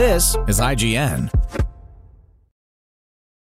This is IGN.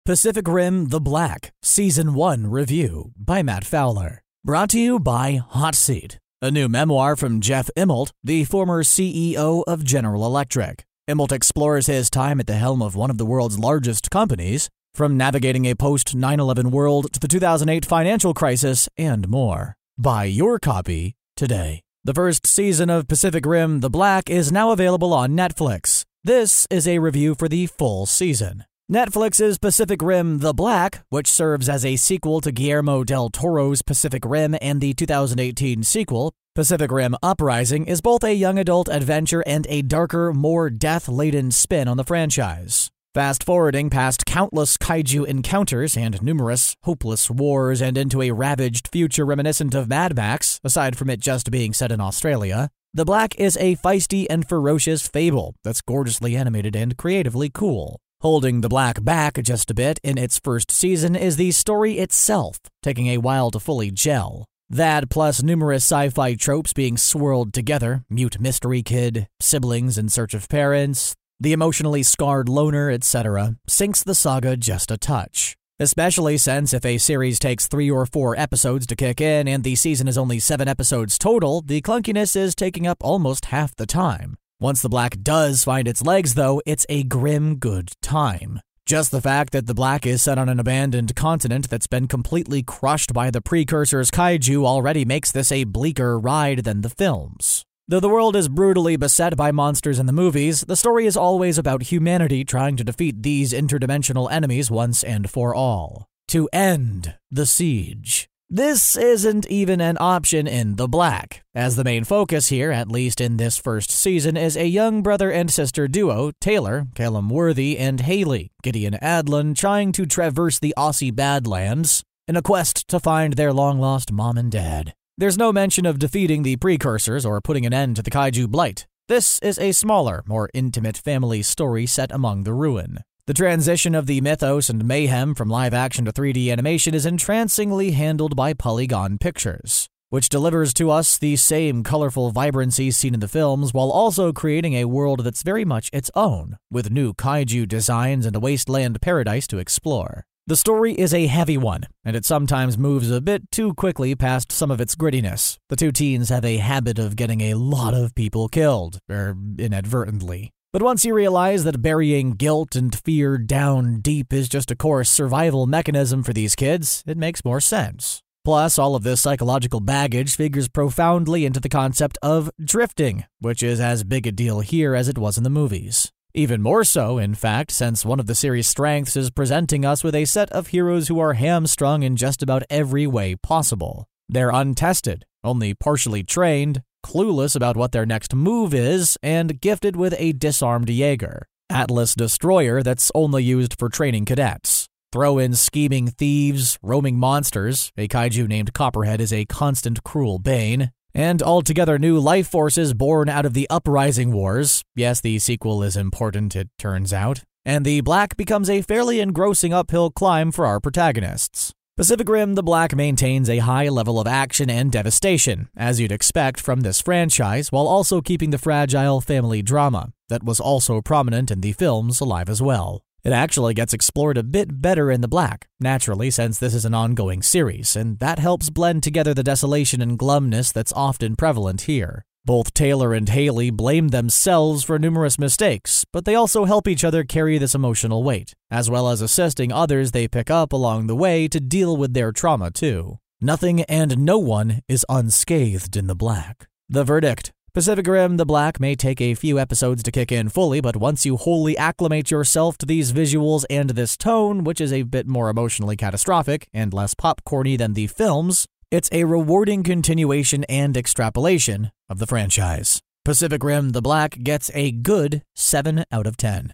Pacific Rim The Black, Season 1 Review by Matt Fowler. Brought to you by Hot Seat, a new memoir from Jeff Immelt, the former CEO of General Electric. Immelt explores his time at the helm of one of the world's largest companies, from navigating a post 9 11 world to the 2008 financial crisis and more. Buy your copy today. The first season of Pacific Rim The Black is now available on Netflix. This is a review for the full season. Netflix's Pacific Rim The Black, which serves as a sequel to Guillermo del Toro's Pacific Rim and the 2018 sequel, Pacific Rim Uprising, is both a young adult adventure and a darker, more death laden spin on the franchise. Fast forwarding past countless kaiju encounters and numerous hopeless wars and into a ravaged future reminiscent of Mad Max, aside from it just being set in Australia, the Black is a feisty and ferocious fable that's gorgeously animated and creatively cool. Holding The Black back just a bit in its first season is the story itself, taking a while to fully gel. That plus numerous sci fi tropes being swirled together mute mystery kid, siblings in search of parents, the emotionally scarred loner, etc., sinks the saga just a touch. Especially since if a series takes three or four episodes to kick in and the season is only seven episodes total, the clunkiness is taking up almost half the time. Once the black does find its legs, though, it's a grim good time. Just the fact that the black is set on an abandoned continent that's been completely crushed by the precursors kaiju already makes this a bleaker ride than the films. Though the world is brutally beset by monsters in the movies, the story is always about humanity trying to defeat these interdimensional enemies once and for all. To end the siege. This isn't even an option in The Black, as the main focus here, at least in this first season, is a young brother and sister duo, Taylor, Callum Worthy, and Haley, Gideon Adlon, trying to traverse the Aussie Badlands in a quest to find their long lost mom and dad. There's no mention of defeating the precursors or putting an end to the kaiju blight. This is a smaller, more intimate family story set among the ruin. The transition of the mythos and mayhem from live action to 3D animation is entrancingly handled by Polygon Pictures, which delivers to us the same colorful vibrancy seen in the films while also creating a world that's very much its own, with new kaiju designs and a wasteland paradise to explore. The story is a heavy one, and it sometimes moves a bit too quickly past some of its grittiness. The two teens have a habit of getting a lot of people killed, er, inadvertently. But once you realize that burying guilt and fear down deep is just a core survival mechanism for these kids, it makes more sense. Plus, all of this psychological baggage figures profoundly into the concept of drifting, which is as big a deal here as it was in the movies. Even more so, in fact, since one of the series' strengths is presenting us with a set of heroes who are hamstrung in just about every way possible. They're untested, only partially trained, clueless about what their next move is, and gifted with a disarmed Jaeger. Atlas Destroyer that's only used for training cadets. Throw in scheming thieves, roaming monsters, a kaiju named Copperhead is a constant cruel bane, and altogether new life forces born out of the Uprising Wars. Yes, the sequel is important, it turns out. And the Black becomes a fairly engrossing uphill climb for our protagonists. Pacific Rim The Black maintains a high level of action and devastation, as you'd expect from this franchise, while also keeping the fragile family drama that was also prominent in the films alive as well. It actually gets explored a bit better in the black, naturally, since this is an ongoing series, and that helps blend together the desolation and glumness that's often prevalent here. Both Taylor and Haley blame themselves for numerous mistakes, but they also help each other carry this emotional weight, as well as assisting others they pick up along the way to deal with their trauma too. Nothing and no one is unscathed in the black. The verdict Pacific Rim The Black may take a few episodes to kick in fully, but once you wholly acclimate yourself to these visuals and this tone, which is a bit more emotionally catastrophic and less popcorny than the films, It's a rewarding continuation and extrapolation of the franchise. Pacific Rim The Black gets a good 7 out of 10.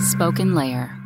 Spoken Layer.